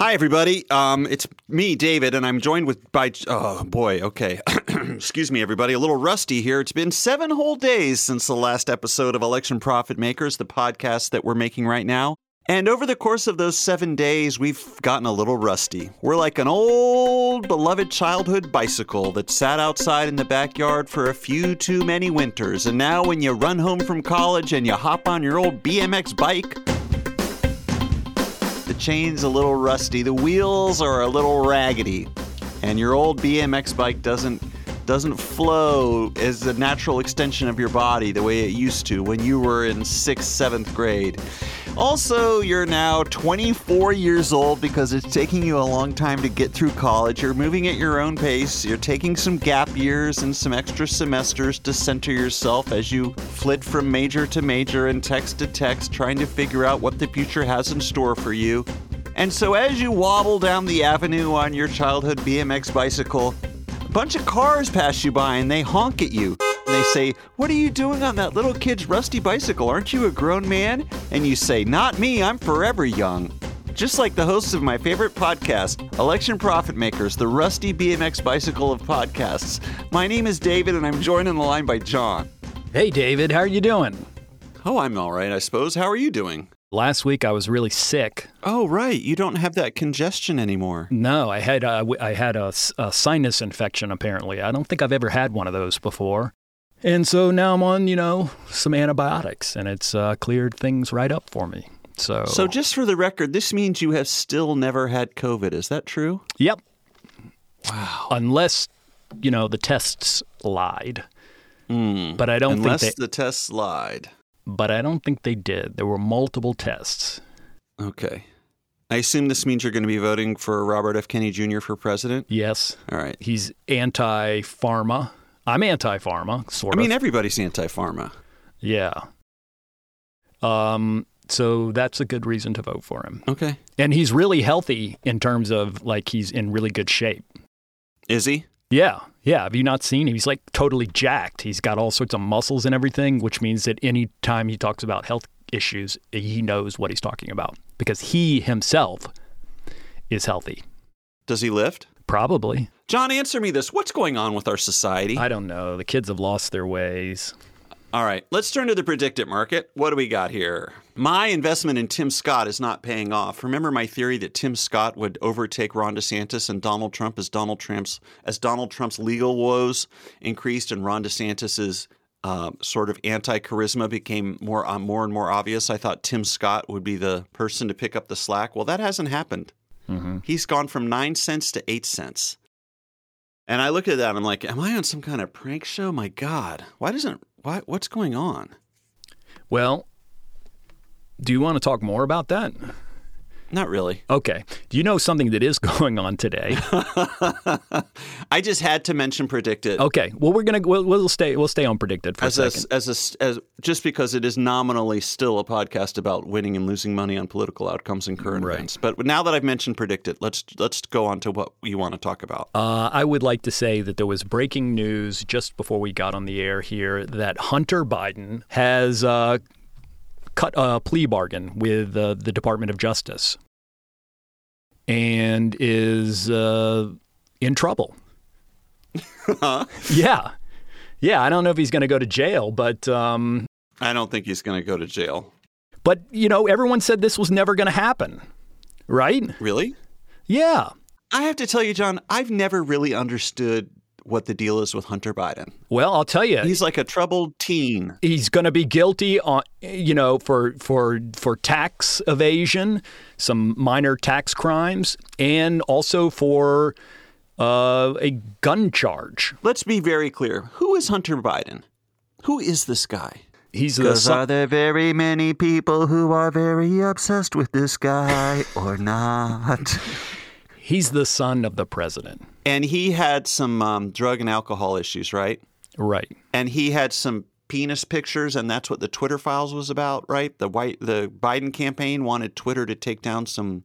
Hi, everybody. Um, it's me, David, and I'm joined with by. Oh boy. Okay. Excuse me, everybody. A little rusty here. It's been seven whole days since the last episode of Election Profit Makers, the podcast that we're making right now. And over the course of those seven days, we've gotten a little rusty. We're like an old, beloved childhood bicycle that sat outside in the backyard for a few too many winters. And now, when you run home from college and you hop on your old BMX bike, chain's a little rusty, the wheels are a little raggedy, and your old BMX bike doesn't doesn't flow as a natural extension of your body the way it used to when you were in sixth, seventh grade. Also, you're now 24 years old because it's taking you a long time to get through college. You're moving at your own pace. You're taking some gap years and some extra semesters to center yourself as you flit from major to major and text to text, trying to figure out what the future has in store for you. And so, as you wobble down the avenue on your childhood BMX bicycle, bunch of cars pass you by and they honk at you. And they say, What are you doing on that little kid's rusty bicycle? Aren't you a grown man? And you say, Not me, I'm forever young. Just like the hosts of my favorite podcast, Election Profit Makers, the rusty BMX bicycle of podcasts. My name is David and I'm joined on the line by Jon. Hey, David, how are you doing? Oh, I'm all right, I suppose. How are you doing? Last week I was really sick. Oh, right. You don't have that congestion anymore. No, I had uh, I had a, a sinus infection. Apparently, I don't think I've ever had one of those before. And so now I'm on, you know, some antibiotics, and it's uh, cleared things right up for me. So, So, just for the record, this means you have still never had COVID. Is that true? yep. Wow. Unless, you know, the tests lied, but I don't. Unless think they. the tests lied. But I don't think they did. There were multiple tests. Okay. I assume this means you're going to be voting for Robert F. Kennedy Jr. for president? Yes, All right. he's anti-pharma. I'm anti-pharma, sort I of. I mean, everybody's anti pharma. Yeah. Um. So that's a good reason to vote for him. Okay. And he's really healthy in terms of like he's in really good shape. Is he? Yeah. Yeah. Have you not seen him? He's like totally jacked. He's got all sorts of muscles and everything, which means that any time he talks about health issues, he knows what he's talking about because he himself is healthy. Does he lift? Probably. Jon, answer me this. What's going on with our society? I don't know. The kids have lost their ways. All right, let's turn to the PredictIt market. What do we got here? My investment in Tim Scott is not paying off. Remember my theory that Tim Scott would overtake Ron DeSantis and Donald Trump as Donald Trump's as Donald Trump's legal woes increased and Ron DeSantis's uh, sort of anti-charisma became more uh, more and more obvious. I thought Tim Scott would be the person to pick up the slack. Well, that hasn't happened. He's gone from nine cents to eight cents. And I look at that, and I'm like, am I on some kind of prank show? My God, why doesn't why? What's going on? Well, do you want to talk more about that? Not really. Okay. Do you know something that is going on today? I just had to mention PredictIt Okay. Well, we're gonna we'll, we'll stay we'll stay on PredictIt for as a a, second. as a as just because it is nominally still a podcast about winning and losing money on political outcomes and current Right. events. But now that I've mentioned PredictIt, let's let's go on to what you want to talk about. Uh, I would like to say that there was breaking news just before we got on the air here that Hunter Biden has uh, cut a plea bargain with uh, the Department of Justice and is uh, in trouble. Yeah. Yeah, I don't know if he's going to go to jail, but um, I don't think he's going to go to jail. but you know, everyone said this was never going to happen, right? Really? Yeah. I have to tell you, Jon, I've never really understood what the deal is with Hunter Biden. Well, I'll tell you, He's like a troubled teen. he's going to be guilty on you know for for for tax evasion, some minor tax crimes, and also for uh, a gun charge. Let's be very clear. Who is Hunter Biden? Who is this guy? He's the Because son- are there very many people who are very obsessed with this guy or not? he's the son of the president, and he had some um, drug and alcohol issues, right? right? And he had some penis pictures, and that's what the Twitter files was about, right? The white, the Biden campaign wanted Twitter to take down some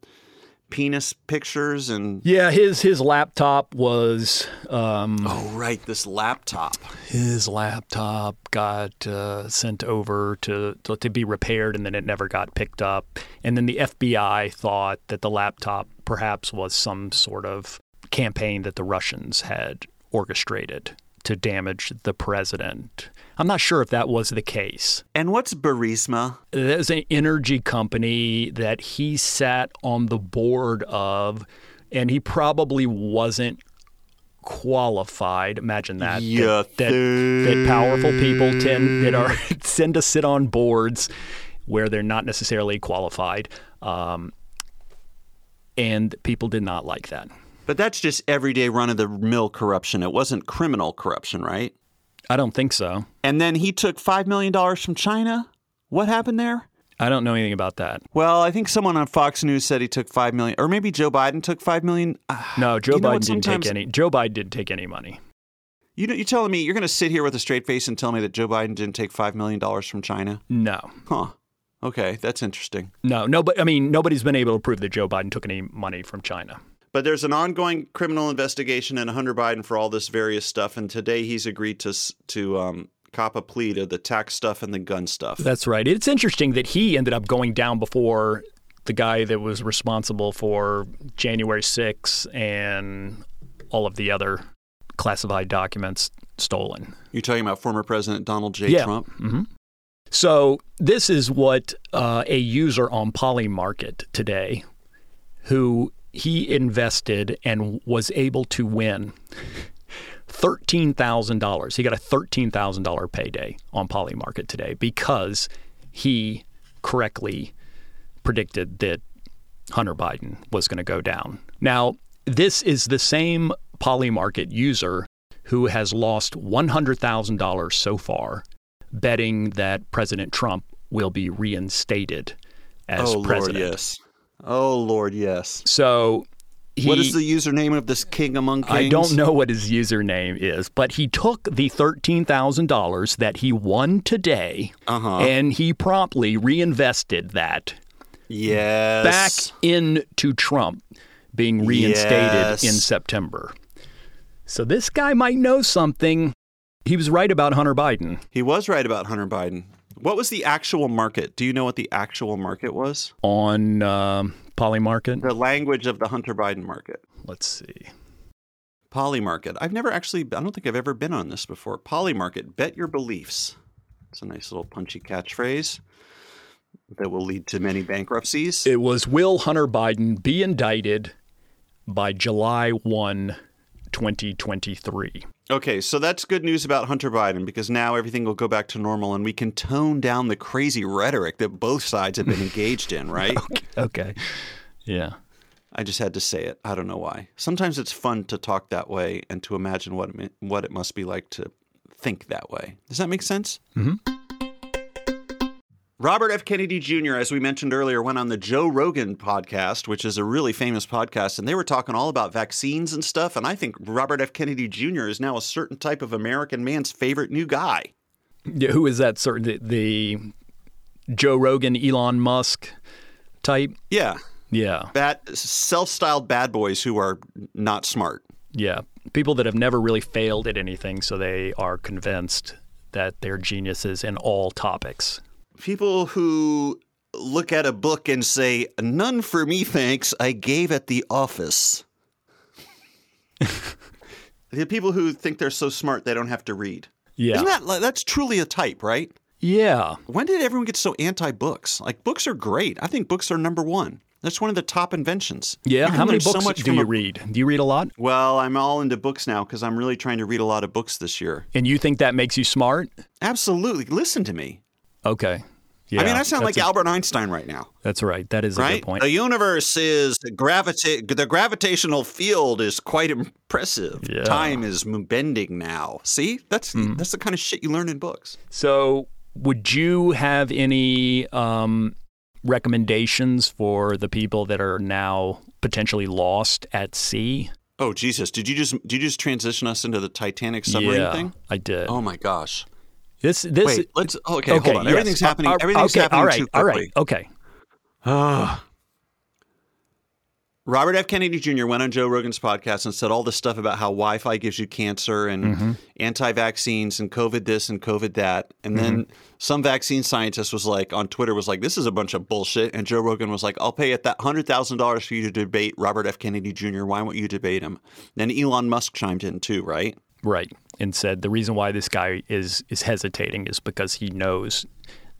penis pictures, and Yeah, his his laptop was um, oh, right, this laptop. his laptop got uh, sent over to, to to be repaired, and then it never got picked up. And then the FBI thought that the laptop perhaps was some sort of campaign that the Russians had orchestrated to damage the president. I'm not sure if that was the case. And what's Burisma? There's an energy company that he sat on the board of, and he probably wasn't qualified. Imagine that. You that, that, that powerful people tend that are tend to sit on boards where they're not necessarily qualified, um, and people did not like that. But that's just everyday run of the mill corruption. It wasn't criminal corruption, right? I don't think so. And then he took $5 million from China. What happened there? I don't know anything about that. Well, I think someone on Fox News said he took five million, or maybe Joe Biden took five million. Ah, no, Joe You know Biden didn't take any. Joe Biden didn't take any money. You know, you're telling me you're going to sit here with a straight face and tell me that Joe Biden didn't take five million dollars from China? No, Huh. Okay, that's interesting. no, no. But I mean, nobody's been able to prove that Joe Biden took any money from China. But there's an ongoing criminal investigation into Hunter Biden for all this various stuff, and today he's agreed to to um, cop a plea to the tax stuff and the gun stuff. That's right. It's interesting that he ended up going down before the guy that was responsible for January 6th and all of the other classified documents stolen. You're talking about former President Donald J. Trump. Yeah. Trump. So this is what uh, a user on Polymarket today, who he invested and was able to win thirteen thousand dollars. He got a thirteen thousand dollar payday on Polymarket today because he correctly predicted that Hunter Biden was going to go down. Now, this is the same Polymarket user who has lost $100,000 so far betting that President Trump will be reinstated as oh president. Lord, yes. Oh Lord, yes. So he, what is the username of this king among kings? I don't know what his username is, but he took the $13,000 that he won today Uh-huh. and he promptly reinvested that Yes. back into Trump being reinstated Yes. in September. So this guy might know something. He was right about Hunter Biden He was right about Hunter Biden. What was the actual market? Do you know what the actual market was? on um, Polymarket. The language of the Hunter Biden market. Let's see. Polymarket. I've never actually, I don't think I've ever been on this before. Polymarket, bet your beliefs. It's a nice little punchy catchphrase that will lead to many bankruptcies. It was Will Hunter Biden be indicted by July 1, 2023? Okay, so that's good news about Hunter Biden because now everything will go back to normal and we can tone down the crazy rhetoric that both sides have been engaged in, right? Okay. Yeah. I just had to say it. I don't know why. Sometimes it's fun to talk that way and to imagine what it, what it must be like to think that way. Does that make sense? Mhm. Robert F. Kennedy Jr., as we mentioned earlier, went on the Joe Rogan podcast, which is a really famous podcast, and they were talking all about vaccines and stuff. And I think Robert F. Kennedy Jr. is now a certain type of American man's favorite new guy. Yeah, Who is that? Certain the, the Joe Rogan, Elon Musk type? Yeah, Yeah. bad, self-styled bad boys who are not smart. Yeah. People that have never really failed at anything, so they are convinced that they're geniuses in all topics. People who look at a book and say, None for me, thanks. I gave at the office. the people who think they're so smart they don't have to read. Yeah. Isn't that that's truly a type, right? yeah. When did everyone get so anti books? Like books are great. I think books are number one. That's one of the top inventions. Yeah. How many so books much do you a- read? Do you read a lot? Well, I'm all into books now because I'm really trying to read a lot of books this year. And you think that makes you smart? Absolutely. Listen to me. Okay. Yeah. I mean, I sound like a- Albert Einstein right now. That's right. That is a good point. The universe is the gravita- the gravitational field is quite impressive. Yeah. Time is bending now. See? That's Hmm. that's the kind of shit you learn in books. So, would you have any um, recommendations for the people that are now potentially lost at sea? Oh Jesus, did you just did you just transition us into the Titanic submarine yeah, thing? I did. Oh my gosh. This this Wait, let's okay, hold on. yes. Everything's happening Uh, everything's okay, happening all right, too quickly. right. Okay. Ah. Robert F. Kennedy Jr. went on Joe Rogan's podcast and said all this stuff about how Wi Fi gives you cancer and Mm-hmm. anti vaccines and COVID this and COVID that. And then Mm-hmm. some vaccine scientist was like, on Twitter, was like, this is a bunch of bullshit. And Joe Rogan was like, I'll pay it that $100,000 for you to debate Robert F. Kennedy Jr. Why won't you debate him? Then Elon Musk chimed in too, right? Right. And said the reason why this guy is is hesitating is because he knows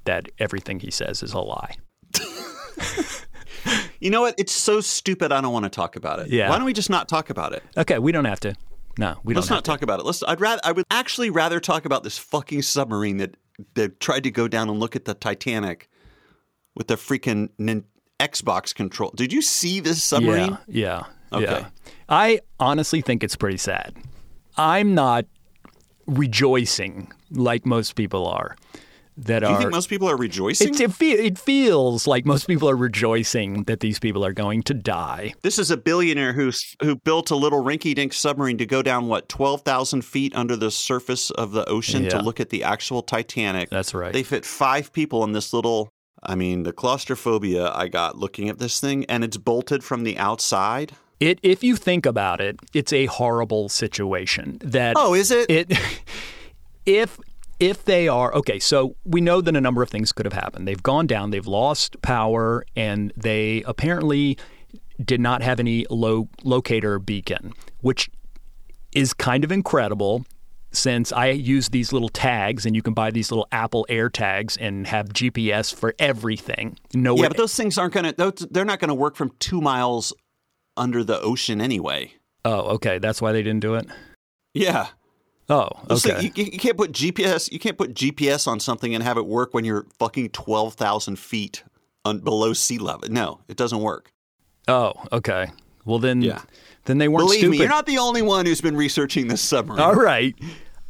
that everything he says is a lie. You know what? It's so stupid. I don't want to talk about it. Yeah. Why don't we just not talk about it? Okay, we don't have to. No, we don't Let's not talk about it. Let's. I'd rather. I would actually rather talk about this fucking submarine that that tried to go down and look at the Titanic with the freaking nin- Xbox control. Did you see this submarine? Yeah, yeah, Okay. yeah. I honestly think it's pretty sad. I'm not rejoicing like most people are. That Do you are. think most people are rejoicing? it, it, fe- it feels like most people are rejoicing that these people are going to die. this is a billionaire who's who built a little rinky-dink submarine to go down what twelve thousand feet under the surface of the ocean to look at the actual Titanic. That's right. They fit five people in this little. I mean, the claustrophobia I got looking at this thing, and it's bolted from the outside. It, if you think about it, it's a horrible situation. That Oh, is it? it if if they are okay so we know that a number of things could have happened they've gone down they've lost power and they apparently did not have any low locator beacon which is kind of incredible since I use these little tags and you can buy these little Apple Air tags and have GPS for everything. No Yeah, but those things aren't going to, they're not going to work from two miles under the ocean anyway. Oh, okay. That's why they didn't do it. Yeah. Oh, okay. thing- you, you can't put GPS, you can't put GPS on something and have it work when you're fucking 12,000 feet on, below sea level. No, it doesn't work. oh, okay. Well then, Yeah. then they weren't Believe stupid. me, you're not the only one who's been researching this submarine. All right.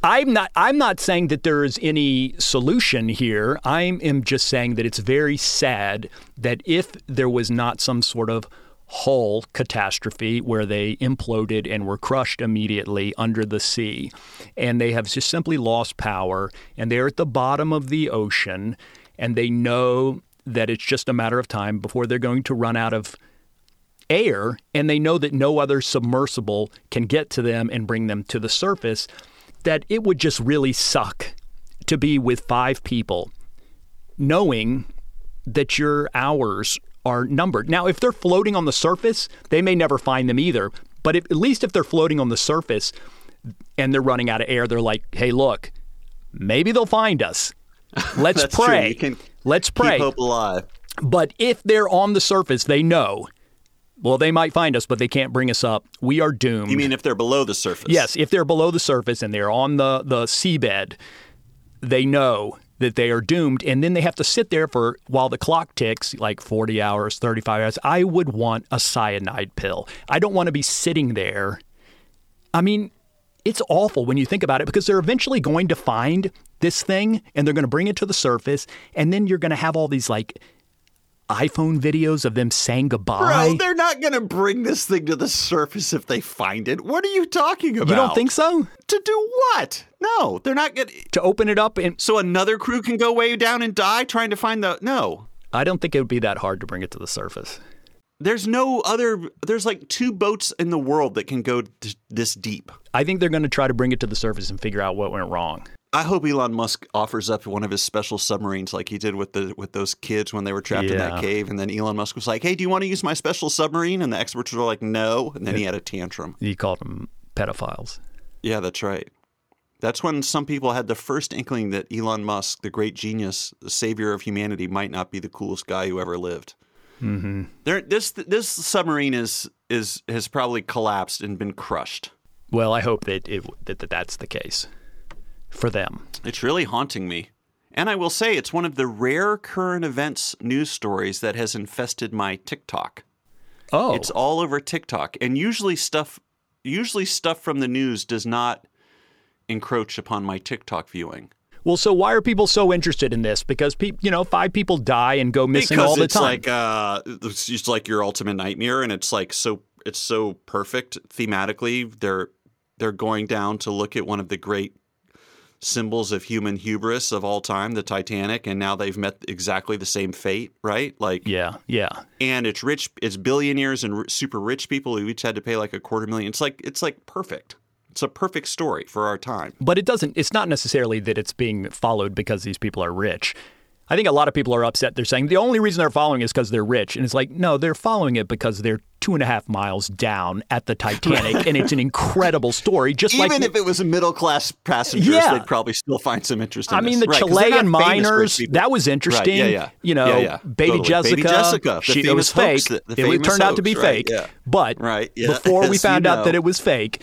I'm not I'm not saying that there is any solution here. I am just saying that it's very sad that if there was not some sort of hull catastrophe where they imploded and were crushed immediately under the sea. And they have just simply lost power and they're at the bottom of the ocean and they know that it's just a matter of time before they're going to run out of air and they know that no other submersible can get to them and bring them to the surface, that it would just really suck to be with five people knowing that your hours are numbered. Now, if they're floating on the surface, they may never find them either. But if, at least if they're floating on the surface and they're running out of air, they're like, hey, look, maybe they'll find us. Let's pray. Let's pray. Keep hope alive. But if they're on the surface, they know. Well, they might find us, but they can't bring us up. We are doomed. You mean if they're below the surface? yes, if they're below the surface and they're on the, the seabed, they know that they are doomed. And then they have to sit there for while the clock ticks, like 40 hours, 35 hours. I would want a cyanide pill. I don't want to be sitting there. I mean, it's awful when you think about it because they're eventually going to find this thing and they're going to bring it to the surface. And then you're going to have all these like iPhone videos of them saying goodbye. Bro, they're not going to bring this thing to the surface if they find it. What are you talking about? you don't think so? To do what? No, they're not going to. To open it up and So another crew can go way down and die trying to find the. No. I don't think it would be that hard to bring it to the surface. There's no other. There's like two boats in the world that can go this deep. I think they're going to try to bring it to the surface and figure out what went wrong. I hope Elon Musk offers up one of his special submarines like he did with the with those kids when they were trapped in that cave. And then Elon Musk was like, "Hey, do you want to use my special submarine?" And the experts were like, "No." And then he had a tantrum. He called them pedophiles. Yeah, that's right. That's when some people had the first inkling that Elon Musk, the great genius, the savior of humanity, might not be the coolest guy who ever lived. Mm-hmm. There, this this submarine is is has probably collapsed and been crushed. Well, I hope that it that, that that's the case for them. It's really haunting me. And I will say it's one of the rare current events news stories that has infested my TikTok. Oh, It's all over TikTok. And usually stuff usually stuff from the news does not encroach upon my TikTok viewing. well. So why are people so interested in this? Because people, you know, five people die and go missing because all the it's time. like uh it's just like your ultimate nightmare and it's like so it's so perfect thematically. They're they're going down to look at one of the great symbols of human hubris of all time, the Titanic, and now they've met exactly the same fate, right? Like, Yeah, yeah. and it's rich, it's billionaires and r- super rich people who each had to pay like a quarter million. It's like it's like perfect. It's a perfect story for our time. But it doesn't, it's not necessarily that it's being followed because these people are rich. I think a lot of people are upset. They're saying the only reason they're following is because they're rich. And it's like, no, they're following it because they're two and a half miles down at the Titanic. and it's an incredible story, just Even like. if it was a middle class passenger, Yeah. they'd probably still find some interest in I mean, the Right, Chilean not famous rich miners, that was interesting. Right, yeah, yeah. You know, Yeah, yeah. Baby Totally. Jessica. Baby Jessica, she, it was fake. hoax, it turned out to be right, fake. But Right, before we found out that it was fake,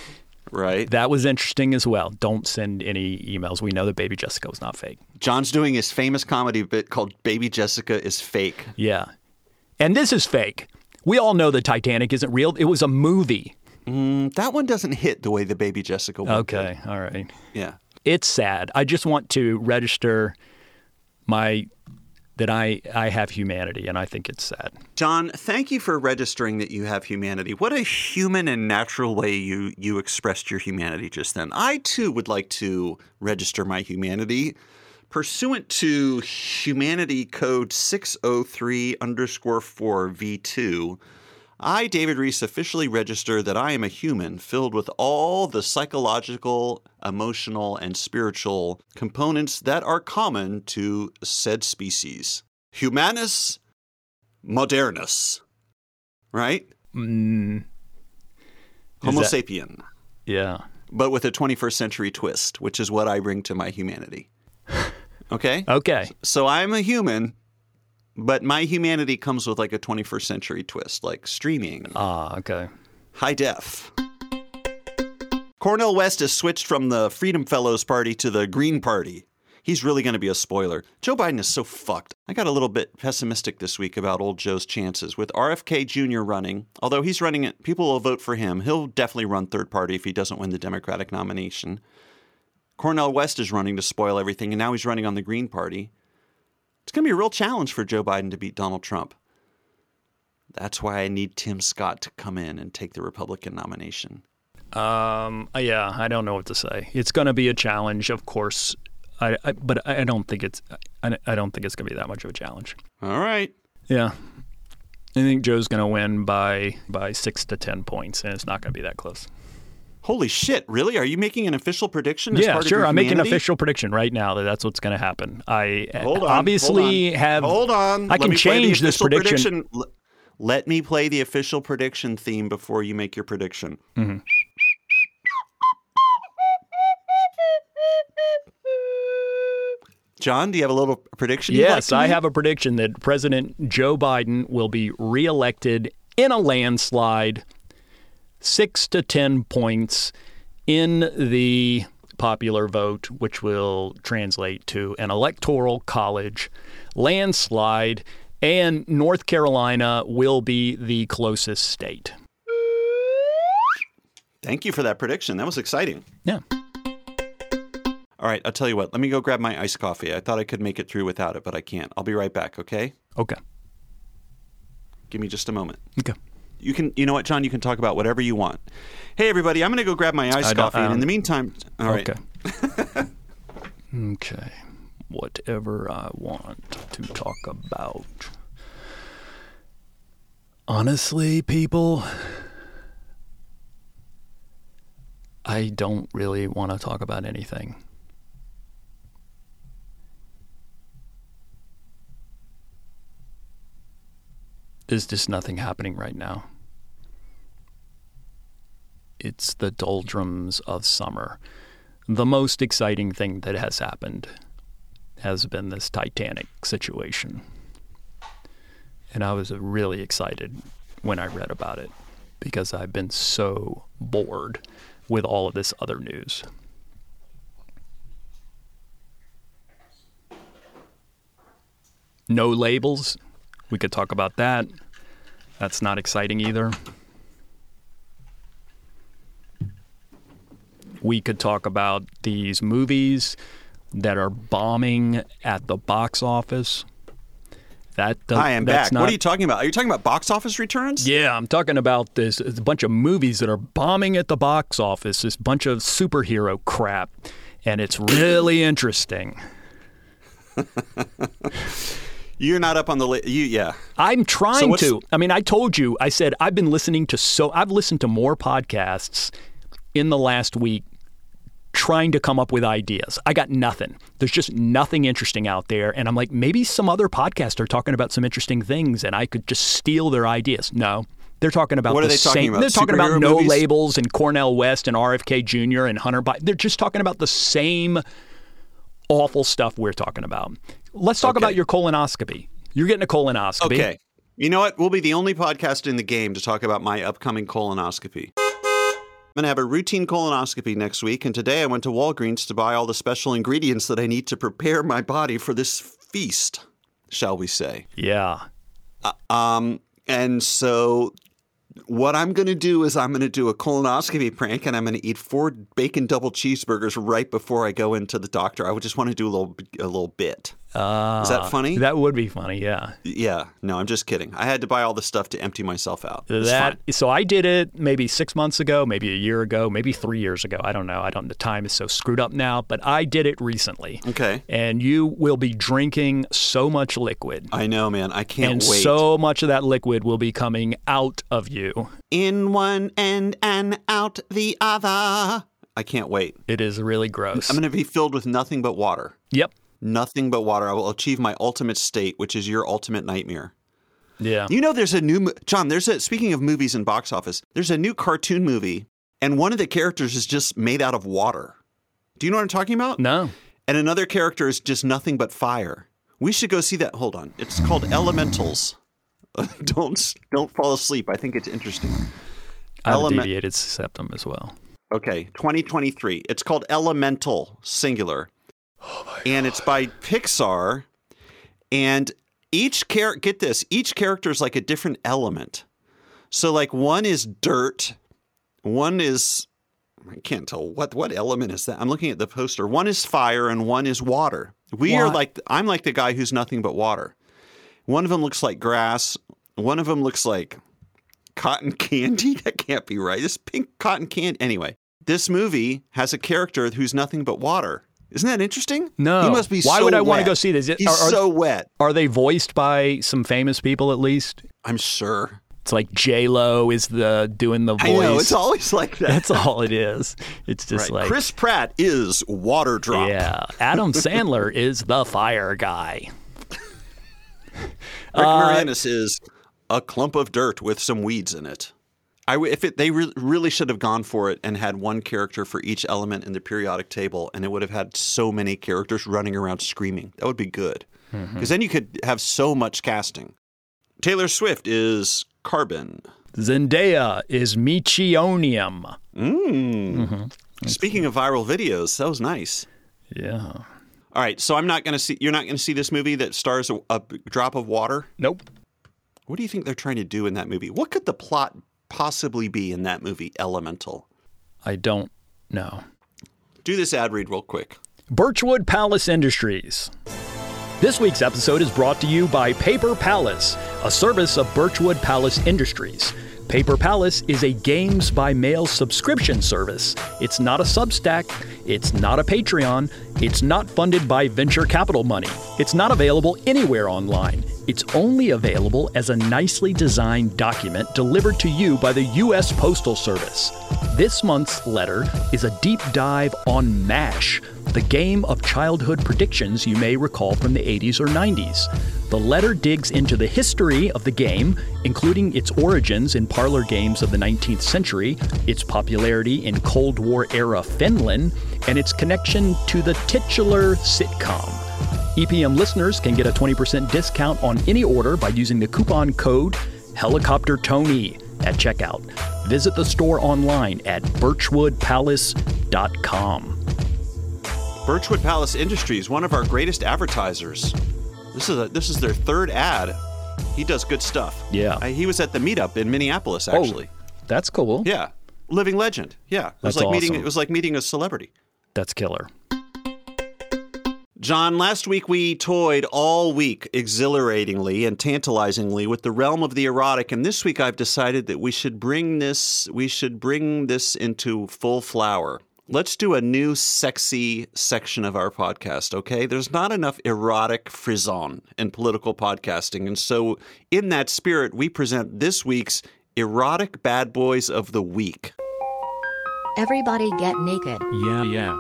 Right. that was interesting as well. Don't send any emails. We know that Baby Jessica was not fake. Jon's doing his famous comedy bit called Baby Jessica is Fake. Yeah. And this is fake. We all know the Titanic isn't real. It was a movie. Mm, that one doesn't hit the way the Baby Jessica one Okay. All right. Yeah. It's sad. I just want to register my that I I have humanity and I think it's sad. Jon, thank you for registering that you have humanity. What a human and natural way you you expressed your humanity just then. I too would like to register my humanity. Pursuant to Humanity Code 603 underscore 4 V2, I, David Rees, officially register that I am a human filled with all the psychological, emotional, and spiritual components that are common to said species. Humanus modernus, right? Mm, Homo that- sapien, yeah. but with a 21st century twist, which is what I bring to my humanity. Okay? Okay. So I'm a human, but my humanity comes with like a 21st century twist, like streaming, Ah, okay. high def. Cornel West has switched from the Freedom Fellows Party to the Green Party. He's really going to be a spoiler. Joe Biden is so fucked. I got a little bit pessimistic this week about old Joe's chances. With RFK Jr. running, although he's running it, people will vote for him. He'll definitely run third party if he doesn't win the Democratic nomination. Cornel West is running to spoil everything, and now he's running on the Green Party. It's going to be a real challenge for Joe Biden to beat Donald Trump. That's why I need Tim Scott to come in and take the Republican nomination. Um, uh, yeah, I don't know what to say. It's going to be a challenge, of course. I, I but I don't think it's I, I don't think it's going to be that much of a challenge. All right. Yeah. I think Joe's going to win by by 6 to 10 points and it's not going to be that close. Holy shit! Really? Are you making an official prediction? As yeah, part of sure. I'm making an official prediction right now that that's what's going to happen. I Hold on. obviously hold on. have. Hold on. I Let can me play the change this official prediction. Let me play the official prediction theme before you make your prediction. Mm-hmm. Jon, do you have a little prediction? like Yes, to I have a prediction that President Joe Biden will be reelected in a landslide, six to 10 points in the popular vote, which will translate to an electoral college landslide, and North Carolina will be the closest state. Thank you for that prediction. That was exciting. Yeah. All right, I'll tell you what. Let me go grab my iced coffee. I thought I could make it through without it, but I can't. I'll be right back. Okay? Okay. Give me just a moment. Okay. You can, you know what, Jon? You can talk about whatever you want. Hey, everybody, I'm going to go grab my iced I coffee, and in um, the meantime, all right. Okay. okay. Whatever I want to talk about. Honestly, people, I don't really want to talk about anything. There's just nothing happening right now. It's the doldrums of summer. The most exciting thing that has happened has been this Titanic situation. And I was really excited when I read about it because I've been so bored with all of this other news. No labels. We could talk about that. That's not exciting either. We could talk about these movies that are bombing at the box office. That does, I'm that's back. Not, what are you talking about? Are you talking about box office returns? yeah, I'm talking about this a bunch of movies that are bombing at the box office, this bunch of superhero crap. and it's really interesting. You're not up on the list. You, yeah. I'm trying what's- to. I mean, I told you, I said I've been listening to so I've listened to more podcasts in the last week trying to come up with ideas. I got nothing. There's just nothing interesting out there and I'm like maybe some other podcasts are talking about some interesting things and I could just steal their ideas. No. They're talking about What the are they talking same about? they're talking about no movies? labels and Cornel West and RFK Jr. and Hunter Biden. They're just talking about the same awful stuff we're talking about. Let's talk Okay. about your colonoscopy. You're getting a colonoscopy. Okay. You know what? We'll be the only podcast in the game to talk about my upcoming colonoscopy. I'm going to have a routine colonoscopy next week, and today I went to Walgreens to buy all the special ingredients that I need to prepare my body for this feast, shall we say. Yeah. Um, and so what I'm going to do is I'm going to do a colonoscopy prank and I'm going to eat four bacon double cheeseburgers right before I go into the doctor. I would just want to do a little a little bit. Uh, Is that funny? That would be funny, yeah. Yeah, no, I'm just kidding. I had to buy all the stuff to empty myself out. It's that so I did it maybe six months ago, maybe a year ago, maybe three years ago. I don't know. I don't. The time is so screwed up now, but I did it recently. Okay. And you will be drinking so much liquid, I know, man. I can't and wait. so much of that liquid will be coming out of you. In one end and out the other. I can't wait. It is really gross. I'm going to be filled with nothing but water. yep. Nothing but water. I will achieve my ultimate state, which is your ultimate nightmare. Yeah. You know, there's a new Jon. There's a speaking of movies and box office. There's a new cartoon movie, and one of the characters is just made out of water. Do you know what I'm talking about? no. And another character is just nothing but fire. We should go see that. Hold on. It's called Elementals. don't don't fall asleep. I think it's interesting. I have Element- deviated septum as well. Okay, 2023. It's called Elemental Singular. And it's by Pixar. And each character, get this, each character is like a different element. So, like, one is dirt, one is, I can't tell what, what element is that? I'm looking at the poster. One is fire and one is water. We are like, I'm like the guy who's nothing but water. One of them looks like grass, one of them looks like cotton candy. That can't be right. This pink cotton candy. Anyway, this movie has a character who's nothing but water. Isn't that interesting? No. He must be Why so would I wet. go see this? He's Are- are- so wet. Are they voiced by some famous people at least? I'm sure. It's like J Lo is the doing the voice. I know. It's always like that. That's all it is. It's just right. like Chris Pratt is water drop. yeah. Adam Sandler is the fire guy. Rick Uh, Moranis is a clump of dirt with some weeds in it. I w- if it, they re- really should have gone for it and had one character for each element in the periodic table, and it would have had so many characters running around screaming. That would be good because Mm-hmm. then you could have so much casting. Taylor Swift is carbon. Zendaya is Michionium. Mm. Mm-hmm. Speaking of viral videos, that was nice. Yeah. All right, so I'm not going to see. You're not going to see this movie that stars a, a drop of water. Nope. What do you think they're trying to do in that movie? What could the plot possibly be in that movie, Elemental? I don't know. Do this ad read real quick. Birchwood Palace Industries. This week's episode is brought to you by Paper Palace, a service of Birchwood Palace Industries. Paper Palace is a games by mail subscription service. It's not a Substack, it's not a Patreon, it's not funded by venture capital money. It's not available anywhere online. It's only available as a nicely designed document delivered to you by the U.S. Postal Service. This month's letter is a deep dive on MASH, the game of childhood predictions you may recall from the 80s or 90s. The letter digs into the history of the game, including its origins in parlor games of the 19th century, its popularity in Cold War era Finland, and its connection to the titular sitcom. EPM listeners can get a 20% discount on any order by using the coupon code HelicopterTony at checkout. Visit the store online at birchwoodpalace.com. Birchwood Palace Industries, one of our greatest advertisers. This is a, this is their third ad. He does good stuff. Yeah. Uh, he was at the meetup in Minneapolis, actually. That's cool. Yeah, living legend. Yeah, it was That's like meeting. It was like meeting a celebrity. That's killer. Jon, last week we toyed all week exhilaratingly and tantalizingly with the realm of the erotic, and this week I've decided that we should bring this we should bring this into full flower. Let's do a new sexy section of our podcast, okay? There's not enough erotic frisson in political podcasting. And so, in that spirit, we present this week's Erotic Bad Boys of the Week. Everybody get naked. Yeah, yeah.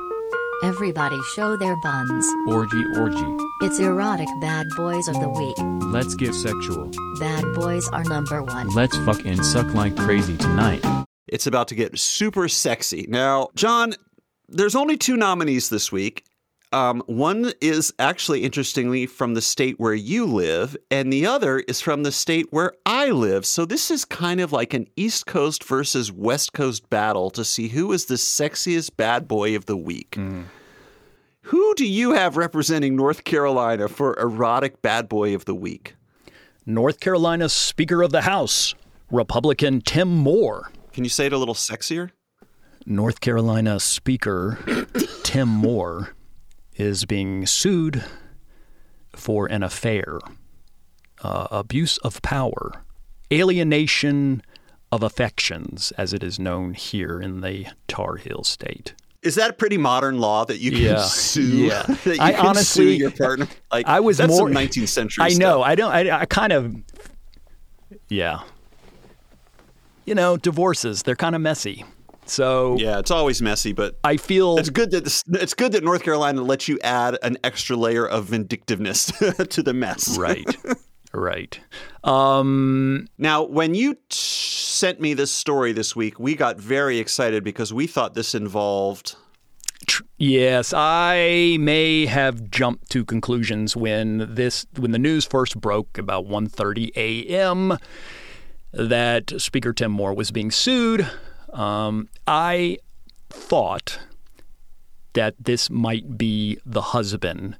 Everybody show their buns. Orgy, orgy. It's erotic bad boys of the week. Let's get sexual. Bad boys are number one. Let's fuck and suck like crazy tonight. It's about to get super sexy. Now, Jon, there's only two nominees this week. Um, one is actually, interestingly, from the state where you live, and the other is from the state where I live. So this is kind of like an East Coast versus West Coast battle to see who is the sexiest bad boy of the week. Who do you have representing North Carolina for erotic bad boy of the week? North Carolina Speaker of the House, Republican Tim Moore. Can you say it a little sexier? North Carolina Speaker Tim Moore is being sued for an affair, uh, abuse of power, alienation of affections, as it is known here in the Tar Heel State. Is that a pretty modern law that you can Yeah. sue? Yeah. that you I can honestly- sue your partner. Like I was that's more some 19th century. I stuff. know. I don't. I, I kind of. Yeah. You know, divorces. They're kind of messy. So Yeah, it's always messy, but I feel it's good that this, it's good that North Carolina lets you add an extra layer of vindictiveness to the mess. right. right. Um, Now, when you t- sent me this story this week, we got very excited because we thought this involved. tr- yes, I may have jumped to conclusions when this when the news first broke about 1:30 a.m. that Speaker Tim Moore was being sued. Um, I thought that this might be the husband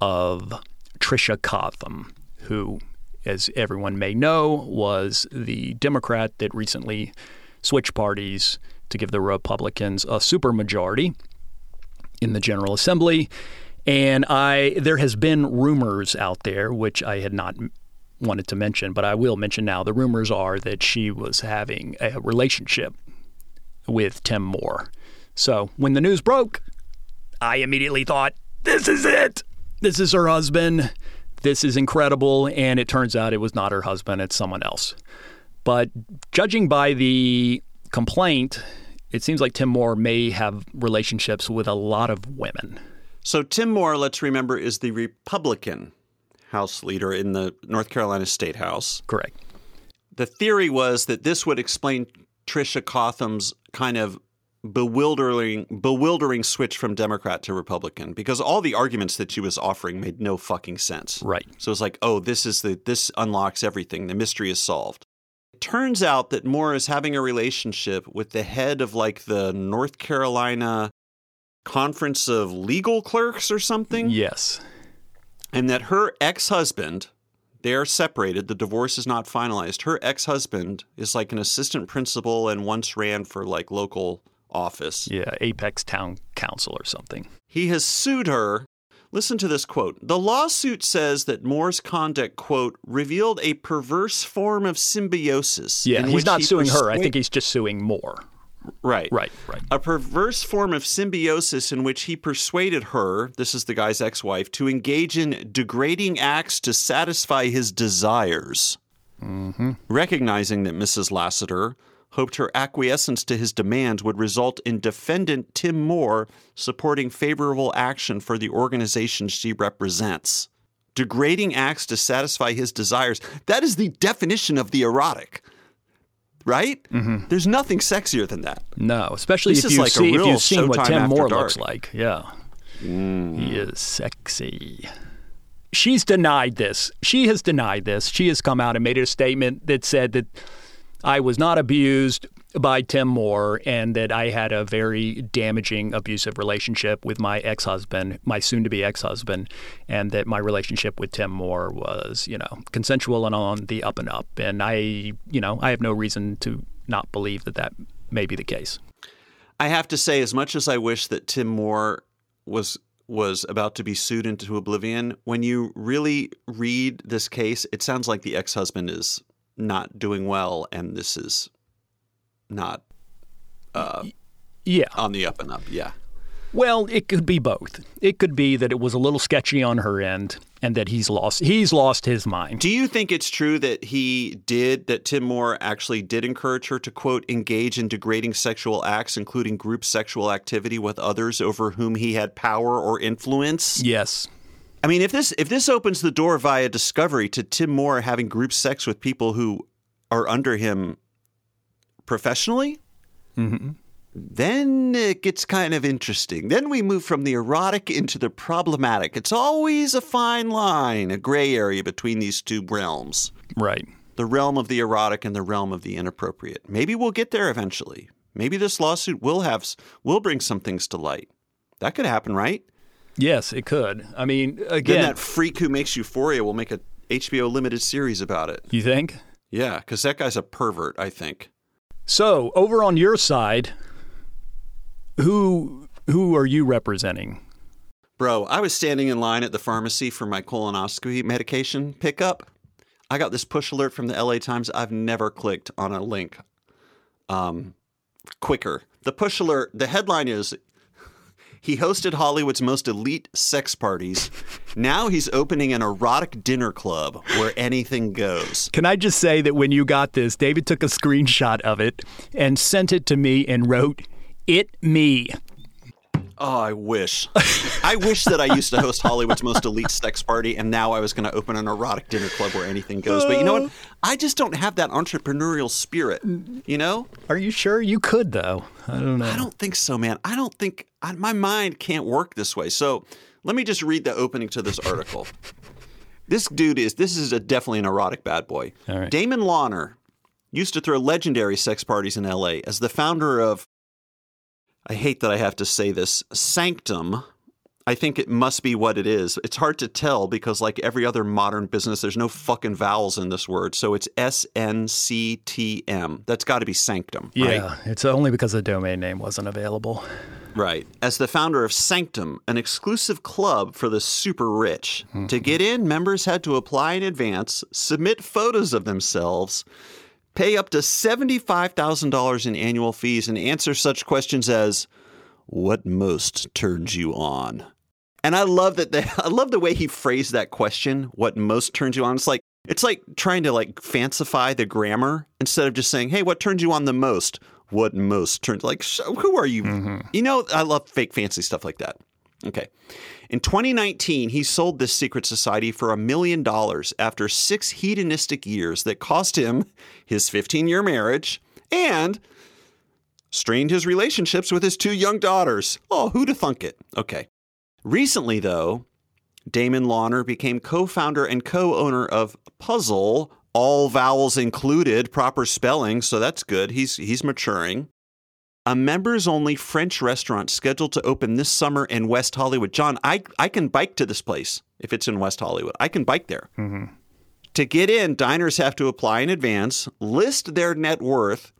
of Tricia Cotham, who, as everyone may know, was the Democrat that recently switched parties to give the Republicans a supermajority in the General Assembly. And I, there has been rumors out there, which I had not wanted to mention, but I will mention now. The rumors are that she was having a relationship with Tim Moore. So when the news broke, I immediately thought, this is it. This is her husband. This is incredible. And it turns out it was not her husband, it's someone else. But judging by the complaint, it seems like Tim Moore may have relationships with a lot of women. So, Tim Moore, let's remember, is the Republican House leader in the North Carolina State House. Correct. The theory was that this would explain Tricia Cotham's kind of bewildering bewildering switch from Democrat to Republican because all the arguments that she was offering made no fucking sense. Right. So it's like, oh, this is the this unlocks everything. The mystery is solved. It turns out that Moore is having a relationship with the head of like the North Carolina Conference of Legal Clerks or something Yes. And that her ex-husband they are separated the divorce is not finalized her ex-husband is like an assistant principal and once ran for like local office Yeah. Apex Town Council or something. he has sued her listen to this quote the lawsuit says that moore's conduct quote revealed a perverse form of symbiosis Yeah. He's not he suing her. I think he's just suing Moore. Right Right. Right. a perverse form of symbiosis in which he persuaded her, this is the guy's ex wife, to engage in degrading acts to satisfy his desires. Mm-hmm. Recognizing that Mrs. Lassiter hoped her acquiescence to his demands would result in defendant Tim Moore supporting favorable action for the organization she represents. Degrading acts to satisfy his desires. That is the definition of the erotic. Right? Mm-hmm. There's nothing sexier than that. No, especially This if you like see if you've seen what Tim Moore Dark. looks like. Yeah, mm. he is sexy. She's denied this. She has denied this. She has come out and made a statement that said that I was not abused by Tim Moore and that I had a very damaging, abusive relationship with my ex husband, my soon to be ex husband, and that my relationship with Tim Moore was, you know, consensual and on the up and up. And I, you know, I have no reason to not believe that that may be the case. I have to say, as much as I wish that Tim Moore was was about to be sued into oblivion, when you really read this case, it sounds like the ex husband is not doing well, and this is not. Uh, Yeah. on the up and up. Yeah. Well, it could be both. It could be that it was a little sketchy on her end and that he's lost he's lost his mind. Do you think it's true that he did, that Tim Moore actually did encourage her to, quote, engage in degrading sexual acts, including group sexual activity with others over whom he had power or influence? Yes. I mean, if this if this opens the door via discovery to Tim Moore having group sex with people who are under him professionally, mm-hmm. then it gets kind of interesting. Then we move from the erotic into the problematic. It's always a fine line, a gray area between these two realms Right. the realm of the erotic and the realm of the inappropriate. Maybe we'll get there eventually. Maybe this lawsuit will have will bring some things to light. That could happen, right? Yes, it could. I mean, Then again, that freak who makes Euphoria will make a HBO limited series about it. you think? Yeah, because that guy's a pervert. I think. So, over on your side, who who are you representing? Bro, I was standing in line at the pharmacy for my colonoscopy medication pickup. I got this push alert from the LA Times. I've never clicked on a link um, quicker. The push alert, the headline is He hosted Hollywood's most elite sex parties. Now he's opening an erotic dinner club where anything goes. Can I just say that when you got this, David took a screenshot of it and sent it to me and wrote, It me. Oh, I wish. I wish that I used to host Hollywood's most elite sex party and now I was going to open an erotic dinner club where anything goes. But you know what? I just don't have that entrepreneurial spirit, you know? Are you sure you could, though? I don't know. I don't think so, man. I don't think I, my mind can't work this way. So let me just read the opening to this article. this dude is this is a, definitely an erotic bad boy. Right. Damon Lawner used to throw legendary sex parties in L.A. as the founder of. I hate that I have to say this. Sanctum. I think it must be what it is. It's hard to tell because, like every other modern business, there's no fucking vowels in this word. So it's S N C T M. That's got to be Sanctum, right? Yeah, it's only because the domain name wasn't available. Right. As the founder of Sanctum, an exclusive club for the super rich. Hmm. To get in, members had to apply in advance, submit photos of themselves, pay up to $75,000 in annual fees, and answer such questions as What most turns you on? And I love that they, I love the way he phrased that question, what most turns you on. It's like it's like trying to like fancify the grammar instead of just saying, "Hey, what turns you on the most?" What most turns like sh- who are you? Mm-hmm. You know, I love fake fancy stuff like that. Okay. In 2019, he sold this secret society for a million dollars after six hedonistic years that cost him his 15 year marriage and strained his relationships with his two young daughters. Oh, who'da thunk it? Okay. Recently, though, Damon Lawner became co founder and co owner of Puzzle, all vowels included, proper spelling, so that's good. He's, he's maturing. A members only French restaurant scheduled to open this summer in West Hollywood. Jon, I, I can bike to this place if it's in West Hollywood. I can bike there. Mm-hmm. To get in, diners have to apply in advance, list their net worth,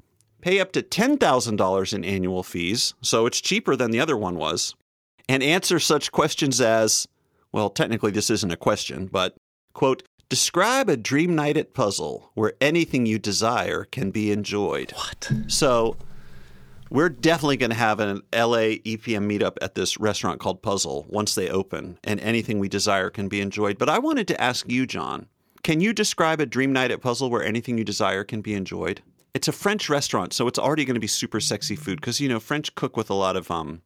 pay up to $10,000 in annual fees, so it's cheaper than the other one was, and answer such questions as well, technically, this isn't a question, but quote, describe a dream night at Puzzle where anything you desire can be enjoyed. What? So, we're definitely going to have an LA EPM meetup at this restaurant called Puzzle once they open, and anything we desire can be enjoyed. But I wanted to ask you, Jon, can you describe a dream night at Puzzle where anything you desire can be enjoyed? It's a French restaurant, so it's already going to be super sexy food because you know French cook with a lot of um,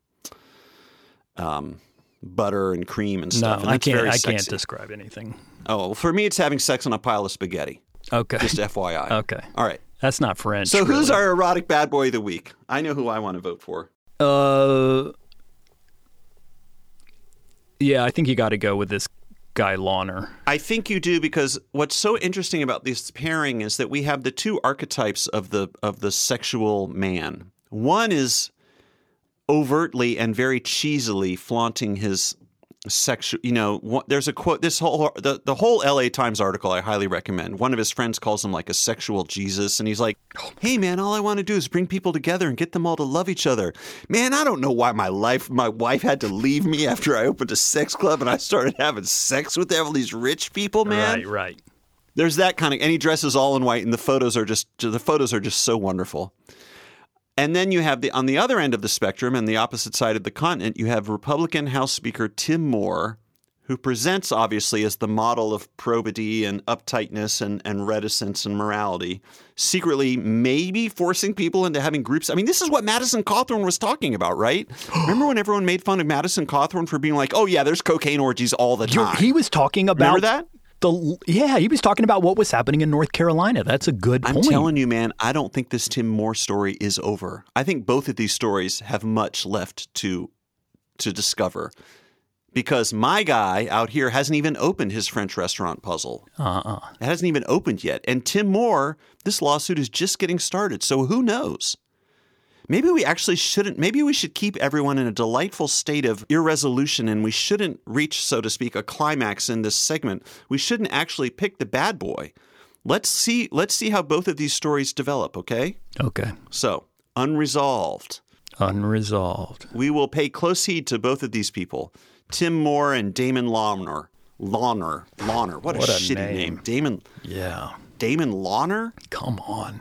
um, butter and cream and No, stuff. and I can't. very I can't describe anything. Oh, well, for me, it's having sex on a pile of spaghetti. Okay. Just FYI. okay. All right. That's not French. So, who's really. our erotic bad boy of the week? I know who I want to vote for. Uh. Yeah, I think you got to go with this guy Lawner. I think you do because what's so interesting about this pairing is that we have the two archetypes of the of the sexual man. One is overtly and very cheesily flaunting his sexual. You know, one- there's a quote. This whole the the whole L.A. Times article I highly recommend. One of his friends calls him like a sexual Jesus, and he's like, "Hey man, all I want to do is bring people together and get them all to love each other." Man, I don't know why my life, my wife had to leave me after I opened a sex club and I started having sex with all these rich people. Man, Right. Right. there's that kind of and he dresses all in white and the photos are just the photos are just so wonderful And then you have the on the other end of the spectrum and the opposite side of the continent, you have Republican House Speaker Tim Moore, who presents obviously as the model of probity and uptightness and, and reticence and morality, secretly maybe forcing people into having groups. I mean, this is what Madison Cawthorn was talking about, right? Remember when everyone made fun of Madison Cawthorn for being like, oh, yeah, there's cocaine orgies all the You're- time? he was talking about Remember that? The yeah, he was talking about what was happening in North Carolina. That's a good point. I'm point. telling you, man, I don't think this Tim Moore story is over. I think both of these stories have much left to to discover. Because my guy out here hasn't even opened his French restaurant puzzle. uh-uh. It hasn't even opened yet. And Tim Moore, this lawsuit is just getting started. So who knows? Maybe we actually shouldn't, maybe we should keep everyone in a delightful state of irresolution and we shouldn't reach, so to speak, a climax in this segment. We shouldn't actually pick the bad boy. Let's see, let's see how both of these stories develop, okay? Okay. So, unresolved. Unresolved. We will pay close heed to both of these people, Tim Moore and Damon Lawner. Lawner. Lawner. What, What a, a shitty name. name. Damon Yeah. Damon Lawner? Come on.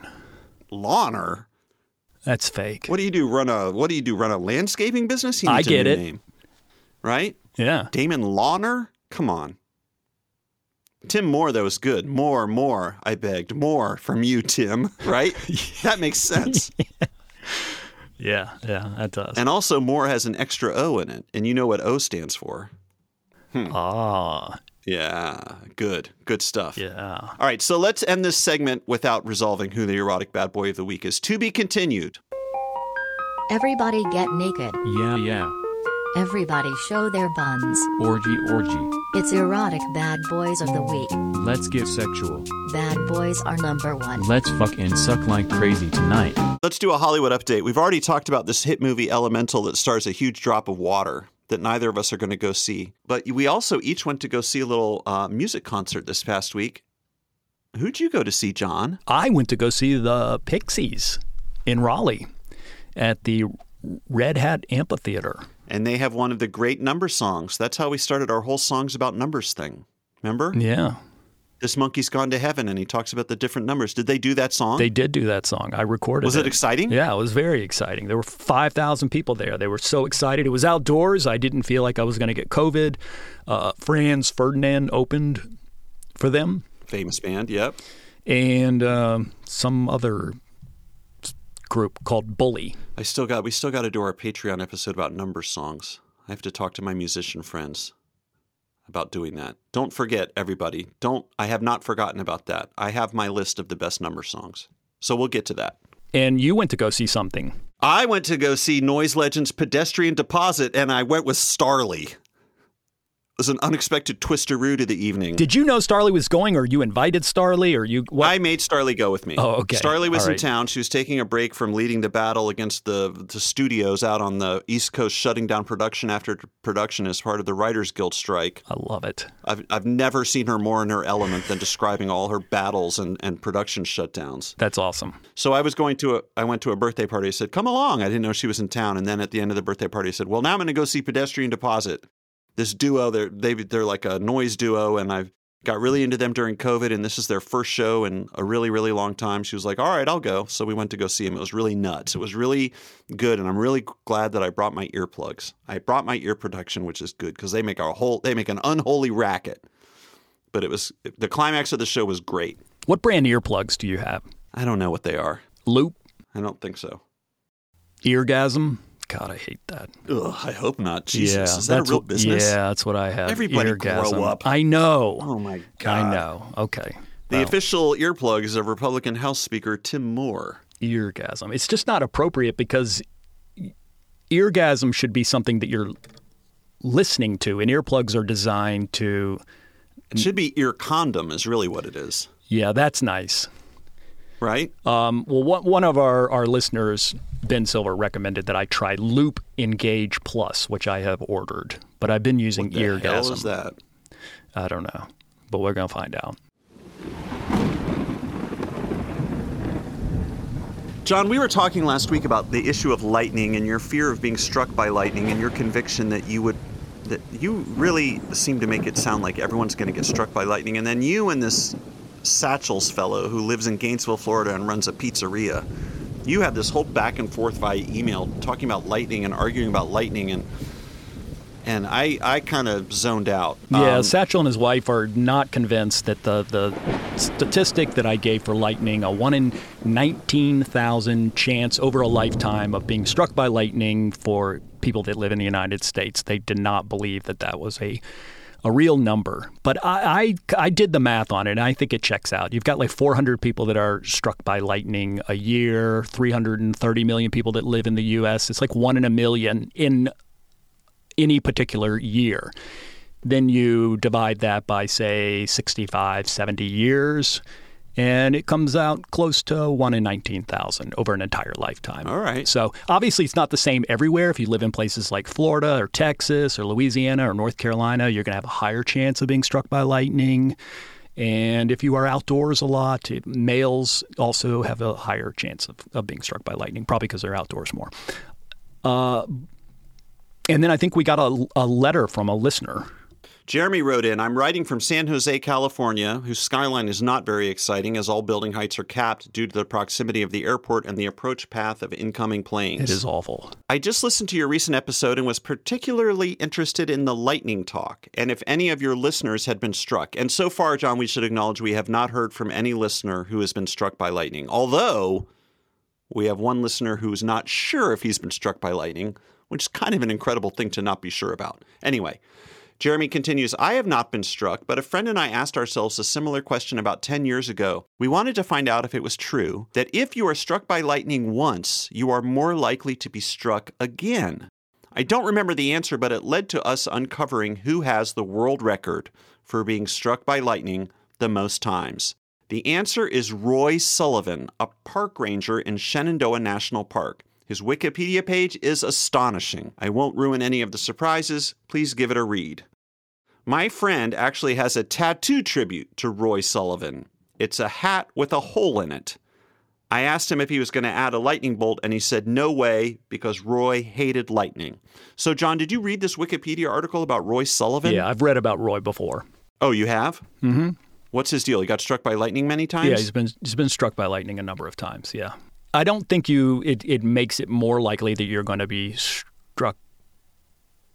Lawner? That's fake. What do you do? Run a what do you do? Run a landscaping business? He I get it. Name. Right? Yeah. Damon Lawner? Come on. Tim Moore, though, is good. More, more, I begged. More from you, Tim. Right? that makes sense. Yeah. Yeah. That does. And also, Moore has an extra O in it. And you know what O stands for. ah. Yeah, good. Good stuff. Yeah. All right, so let's end this segment without resolving who the erotic bad boy of the week is. To be continued. Everybody get naked. Yeah, yeah. Everybody show their buns. Orgy, orgy. It's erotic bad boys of the week. Let's get sexual. Bad boys are number one. Let's fuck and suck like crazy tonight. Let's do a Hollywood update. We've already talked about this hit movie Elemental that stars a huge drop of water that neither of us are going to go see. But we also each went to go see a little uh, music concert this past week. Who'd you go to see, Jon? I went to go see the Pixies in Raleigh at the Red Hat Amphitheater. And they have one of the great number songs. That's how we started our whole songs about numbers thing. Remember? Yeah. This monkey's gone to heaven and he talks about the different numbers. Did they do that song? They did do that song. I recorded it. Was it exciting? Yeah, it was very exciting. There were 5,000 people there. They were so excited. It was outdoors. I didn't feel like I was going to get COVID. Uh, Franz Ferdinand opened for them Famous band, yep. and um, some other group called Bully. I still got we still got to do our Patreon episode about number songs. I have to talk to my musician friends about doing that. Don't forget everybody. Don't I have not forgotten about that. I have my list of the best number songs. So we'll get to that. And you went to go see something. I went to go see Noise Legends Pedestrian Deposit and I went with Starlee. Was an unexpected twisteroo to the evening. Did you know Starlee was going, or you invited Starlee, or you? What? I made Starlee go with me. Oh, okay. Starlee was in town. She was taking a break from leading the battle against the, the studios out on the East Coast, shutting down production after production as part of the Writers Guild strike. I love it. I've, I've never seen her more in her element than describing all her battles and, and production shutdowns. That's awesome. So I was going to a I went to a birthday party. I said, "Come along." I didn't know she was in town. And then at the end of the birthday party, I said, "Well, now I'm going to go see Pedestrian Deposit." This duo, they're they, they're like a noise duo, and I've got really into them during COVID. And this is their first show in a really really long time. She was like, "All right, I'll go." So we went to go see him. It was really nuts. It was really good, and I'm really glad that I brought my earplugs. I brought my ear protection, which is good because they make a whole they make an unholy racket. But it was the climax of the show was great. What brand earplugs do you have? I don't know what they are. Loop, I don't think so. eargasm. God, I hate that. Ugh, I hope not. Jesus, yeah, is that a real what- business? Yeah, that's what I have. Everybody Eargasm. grow up. I know. Oh my god. I know. Okay. The Well, official earplugs of Republican House Speaker Tim Moore. eargasm. It's just not appropriate because eargasm should be something that you're listening to, and earplugs are designed to. It should be ear condom, is really what it is, Yeah, that's nice. Right? Um, well, one, one of our, our listeners, Ben Silver, recommended that I try Loop Engage Plus, which I have ordered, but I've been using the eargasm. hell is that? I don't know, but we're gonna find out. Jon, we were talking last week about the issue of lightning and your fear of being struck by lightning and your conviction that you would that you really seem to make it sound like everyone's going to get struck by lightning and then you and this Satchels fellow who lives in Gainesville, Florida and runs a pizzeria you had this whole back and forth via email talking about lightning and arguing about lightning and and I, I kind of zoned out. Yeah, Um, Satchel and his wife are not convinced that the, the statistic that I gave for lightning, a 1 in 19,000 chance over a lifetime of being struck by lightning for people that live in the United States, they did not believe that that was a a real number. But I, I, I did the math on it, and I think it checks out. You've got like 400 people that are struck by lightning a year, 330 million people that live in the U.S. It's like one in a million in any particular year. Then you divide that by, say, 65, 70 years, and it comes out close to 1 in 19,000 over an entire lifetime. All right. So obviously, it's not the same everywhere. If you live in places like Florida or Texas or Louisiana or North Carolina, you're going to have a higher chance of being struck by lightning. And if you are outdoors a lot, males also have a higher chance of, of being struck by lightning, probably because they're outdoors more. Uh, and then I think we got a, a letter from a listener. Jeremy wrote in I'm writing from San Jose, California, whose skyline is not very exciting as all building heights are capped due to the proximity of the airport and the approach path of incoming planes. It is awful. I just listened to your recent episode and was particularly interested in the lightning talk, and if any of your listeners had been struck. And so far, Jon, we should acknowledge we have not heard from any listener who has been struck by lightning. Although we have one listener who is not sure if he's been struck by lightning, which is kind of an incredible thing to not be sure about. Anyway, Jeremy continues I have not been struck, but a friend and I asked ourselves a similar question about 10 years ago. We wanted to find out if it was true that if you are struck by lightning once, you are more likely to be struck again. I don't remember the answer, but it led to us uncovering who has the world record for being struck by lightning the most times. The answer is Roy Sullivan, a park ranger in Shenandoah National Park. His Wikipedia page is astonishing. I won't ruin any of the surprises. Please give it a read. My friend actually has a tattoo tribute to Roy Sullivan. It's a hat with a hole in it. I asked him if he was going to add a lightning bolt, and he said no way because Roy hated lightning. So, Jon, did you read this Wikipedia article about Roy Sullivan? Yeah, I've read about Roy before. Oh, you have? Mm-hmm. What's his deal? He got struck by lightning many times? Yeah, he's been he's been struck by lightning a number of times. Yeah, I don't think you it it makes it more likely that you're going to be struck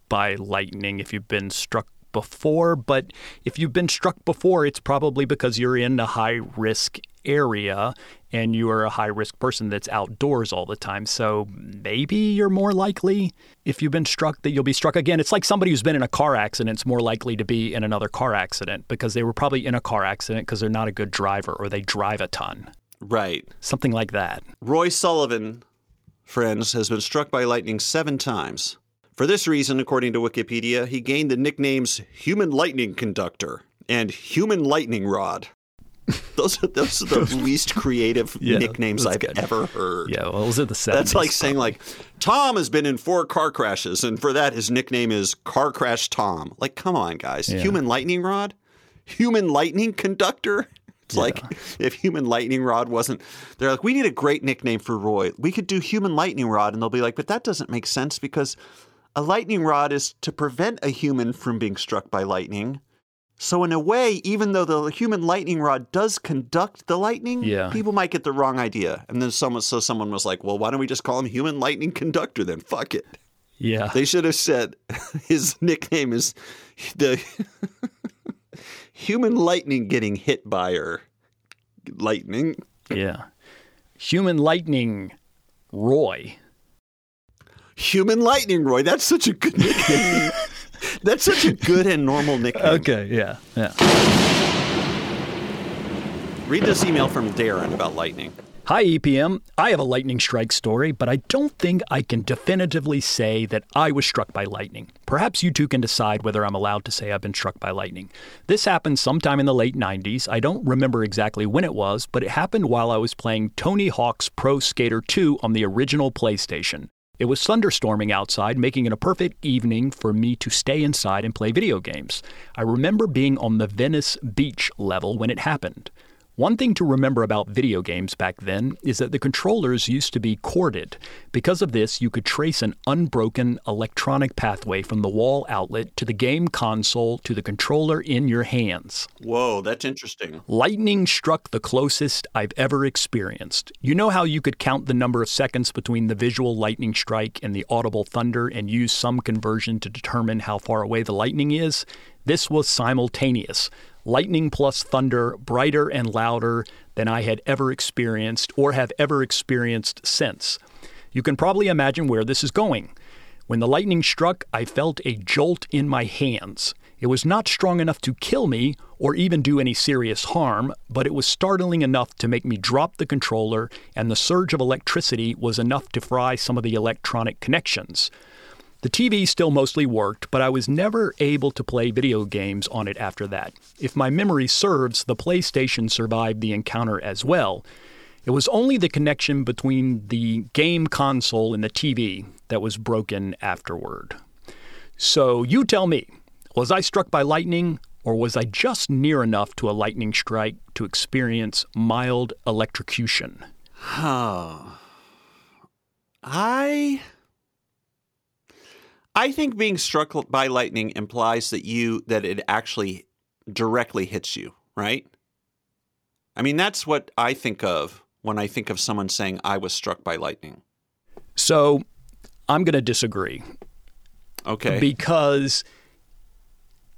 by lightning if you've been struck before. But if you've been struck before, it's probably because you're in a high risk area and you are a high risk person that's outdoors all the time. So maybe you're more likely if you've been struck that you'll be struck again. It's like somebody who's been in a car accident is more likely to be in another car accident because they were probably in a car accident because they're not a good driver or they drive a ton. Right. Something like that. Roy Sullivan, friends, has been struck by lightning seven times. For this reason, according to Wikipedia, he gained the nicknames Human Lightning Conductor and Human Lightning Rod. Those are those are the least creative Yeah, nicknames I've good. ever heard. Yeah, well, those are the 70s. That's like saying like Tom has been in four car crashes, and for that his nickname is Car Crash Tom. Like, come on, guys. Yeah. Human lightning rod, human lightning conductor. It's like if human lightning rod wasn't, they're like, we need a great nickname for Roy. We could do human lightning rod, and they'll be like, but that doesn't make sense because a lightning rod is to prevent a human from being struck by lightning. So in a way, even though the human lightning rod does conduct the lightning, Yeah. people might get the wrong idea. And then someone, so someone was like, "Well, why don't we just call him human lightning conductor then? Fuck it." yeah. They should have said his nickname is the human lightning getting hit by her lightning. yeah. Human lightning Roy. Human lightning, Roy. That's such a good nickname. That's such a good and normal nickname. Okay, yeah. Yeah. Read this email from Darren about lightning. Hi, EPM. I have a lightning strike story, but I don't think I can definitively say that I was struck by lightning. Perhaps you two can decide whether I'm allowed to say I've been struck by lightning. This happened sometime in the late 90s. I don't remember exactly when it was, but it happened while I was playing Tony Hawk's Pro Skater 2 on the original PlayStation. It was thunderstorming outside, making it a perfect evening for me to stay inside and play video games. I remember being on the Venice beach level when it happened. One thing to remember about video games back then is that the controllers used to be corded. Because of this, you could trace an unbroken electronic pathway from the wall outlet to the game console to the controller in your hands. Whoa, that's interesting. Lightning struck the closest I've ever experienced. You know how you could count the number of seconds between the visual lightning strike and the audible thunder and use some conversion to determine how far away the lightning is? This was simultaneous. Lightning plus thunder, brighter and louder than I had ever experienced or have ever experienced since. You can probably imagine where this is going. When the lightning struck, I felt a jolt in my hands. It was not strong enough to kill me or even do any serious harm, but it was startling enough to make me drop the controller, and the surge of electricity was enough to fry some of the electronic connections. The TV still mostly worked, but I was never able to play video games on it after that. If my memory serves, the PlayStation survived the encounter as well. It was only the connection between the game console and the TV that was broken afterward. So you tell me, was I struck by lightning, or was I just near enough to a lightning strike to experience mild electrocution? Huh. I I think being struck by lightning implies that you that it actually directly hits you, right? I mean, that's what I think of when I think of someone saying I was struck by lightning. So I'm going to disagree. Okay. Because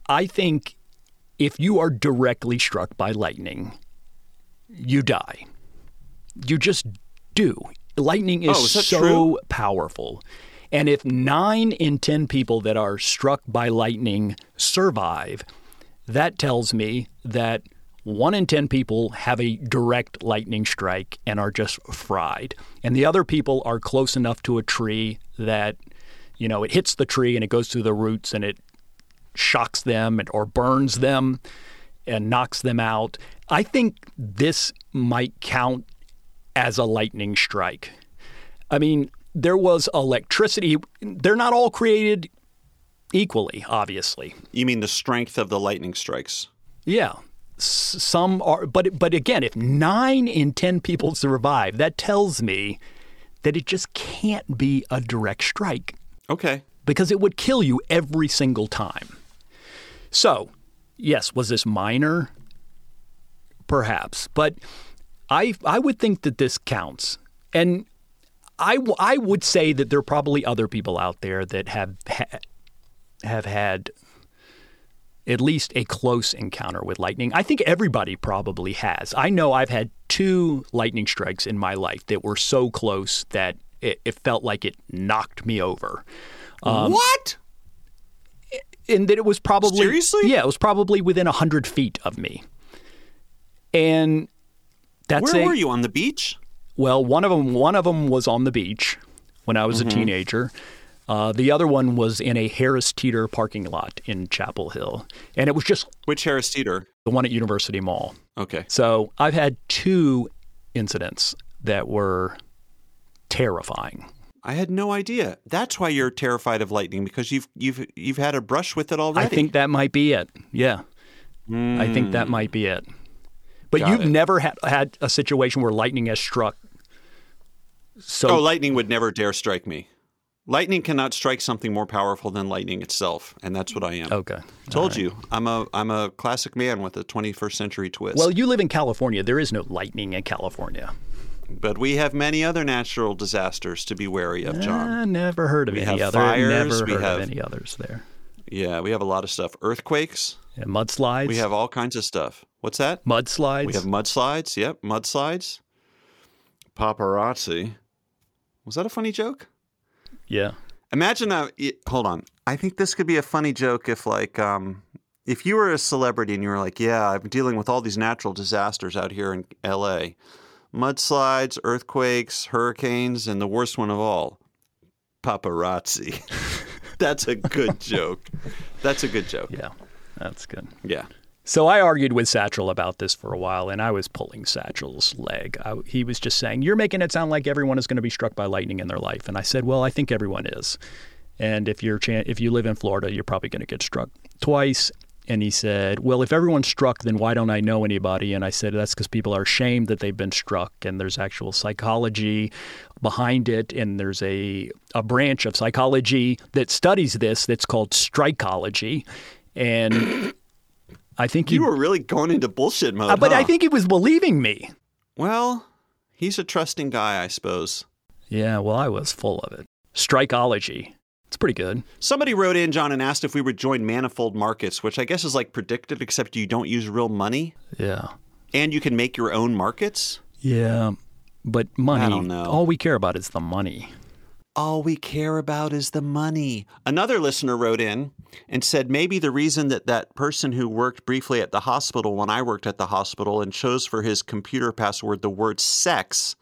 I think if you are directly struck by lightning, you die. You just do. Lightning is, Oh, is so true? powerful. And if nine in 10 people that are struck by lightning survive, that tells me that one in 10 people have a direct lightning strike and are just fried. And the other people are close enough to a tree that, you know, it hits the tree and it goes through the roots and it shocks them and, or burns them and knocks them out. I think this might count as a lightning strike. I mean, there was electricity. They're not all created equally, obviously. you mean the strength of the lightning strikes? Yeah. S- Some are, but but again, if nine in ten people survive, that tells me that it just can't be a direct strike Okay. because it would kill you every single time. So, yes, was this minor? Perhaps, but I I would think that this counts, and I w- I would say that there are probably other people out there that have ha- have had at least a close encounter with lightning. I think everybody probably has. I know I've had two lightning strikes in my life that were so close that it, it felt like it knocked me over. Um, what? and that it was probably Seriously? yeah, it was probably within a hundred feet of me. And that's Where a were you on the beach? Well, one of them one of them was on the beach when I was a teenager. Uh, the other one was in a Harris Teeter parking lot in Chapel Hill, and it was just Which Harris Teeter? the one at University Mall. Okay. So I've had two incidents that were terrifying. I had no idea. That's why you're terrified of lightning because you've you've you've had a brush with it already. I think that might be it. Yeah. I think that might be it. But Got you've it. never had, had a situation where lightning has struck. So Oh, lightning would never dare strike me. Lightning cannot strike something more powerful than lightning itself, and that's what I am. okay. Told you, I'm a I'm a classic man with a 21st century twist. Well, you live in California. There is no lightning in California. but we have many other natural disasters to be wary of, Jon. I never heard of We any have other. fires, never we heard have- of any others there. Yeah, we have a lot of stuff. Earthquakes. And mudslides. We have all kinds of stuff. What's that? mudslides. We have mudslides. Yep, mudslides. Paparazzi. Was that a funny joke? yeah. Imagine a hold on. I think this could be a funny joke if like um if you were a celebrity and you were like, "Yeah, I'm dealing with all these natural disasters out here in LA. Mudslides, earthquakes, hurricanes, and the worst one of all, paparazzi." That's a good joke. That's a good joke. Yeah. That's good. Yeah. So I argued with Satchel about this for a while, and I was pulling Satchel's leg. I, he was just saying, "You're making it sound like everyone is going to be struck by lightning in their life," and I said, "Well, I think everyone is. And if you're chan- if you live in Florida, you're probably going to get struck twice. and he said, "Well, if everyone's struck, then why don't I know anybody?" And I said, "That's because people are ashamed that they've been struck, and there's actual psychology behind it, and there's a a branch of psychology that studies this that's called strikeology." And I think he, You were really going into bullshit mode. uh, but I think he was believing me. Well, he's a trusting guy, I suppose. Yeah, well, I was full of it. Strikeology. It's pretty good. Somebody wrote in, Jon, and asked if we would join manifold markets, which I guess is like PredictIt, except you don't use real money Yeah. and you can make your own markets. Yeah. But money, I don't know. all we care about is the money. All we care about is the money. Another listener wrote in and said maybe the reason that that person who worked briefly at the hospital when I worked at the hospital and chose for his computer password the word sex,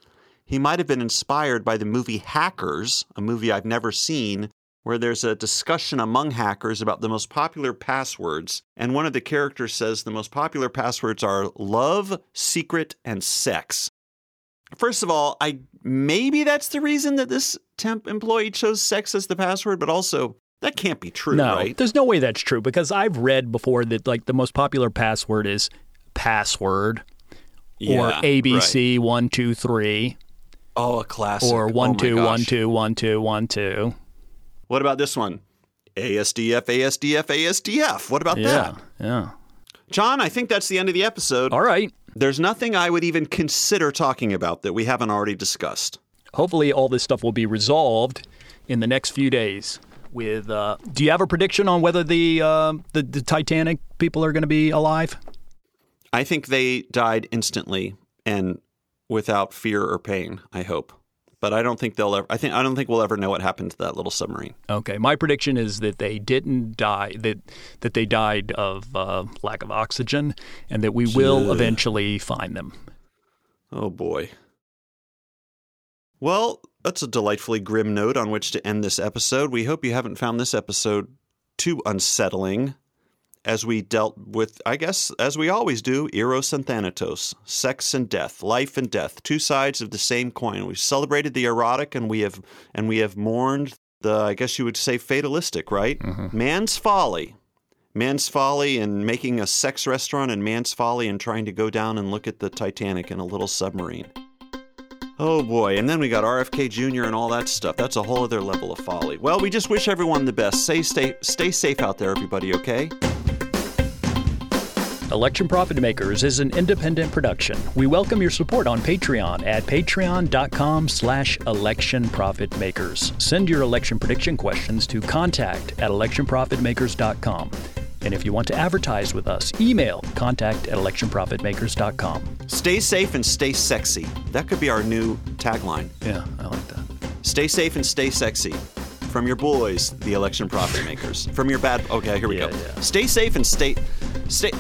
he might have been inspired by the movie Hackers, a movie I've never seen, where there's a discussion among hackers about the most popular passwords. And one of the characters says the most popular passwords are love, secret, and sex. First of all, I maybe that's the reason that this temp employee chose sex as the password, but also that can't be true, no, right? there's no way that's true because I've read before that like the most popular password is password or Yeah, ABC one two three. Oh, a classic. or Oh one my two one two one two one two. What about this one? ASDF, ASDF, ASDF. What about Yeah, that? yeah. Jon, I think that's the end of the episode. All right. There's nothing I would even consider talking about that we haven't already discussed. Hopefully, all this stuff will be resolved in the next few days. With, uh, do you have a prediction on whether the uh, the, the Titanic people are going to be alive? I think they died instantly and without fear or pain, I hope. But I don't think they'll ever I think I don't think we'll ever know what happened to that little submarine. Okay, my prediction is that they didn't die that that they died of uh, lack of oxygen, and that we will eventually find them. Oh boy. Well, that's a delightfully grim note on which to end this episode. We hope you haven't found this episode too unsettling as we dealt with, I guess, as we always do, Eros and Thanatos, sex and death, life and death, two sides of the same coin. We've celebrated the erotic and we have and we have mourned the, I guess you would say, fatalistic, right? Mm-hmm. Man's folly. Man's folly in making a sex restaurant and man's folly in trying to go down and look at the Titanic in a little submarine. Oh boy, and then we got RFK Jr. and all that stuff. That's a whole other level of folly. Well, we just wish everyone the best. Stay stay stay safe out there, everybody, okay? Election Profit Makers is an independent production. We welcome your support on Patreon at patreon.com slash electionprofitmakers. Send your election prediction questions to contact at electionprofitmakers.com. And if you want to advertise with us, email contact at electionprofitmakers.com. Stay safe and stay sexy. That could be our new tagline. Yeah, I like that. Stay safe and stay sexy. From your boys, the election profit makers. From your bad Okay, here we Yeah, go. yeah. Stay safe and stay stay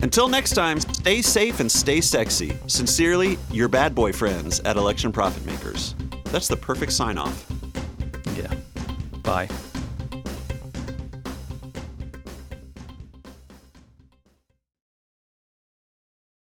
until next time, stay safe and stay sexy. Sincerely, your bad boy friends at Election Profit Makers. That's the perfect sign off. Yeah. Bye.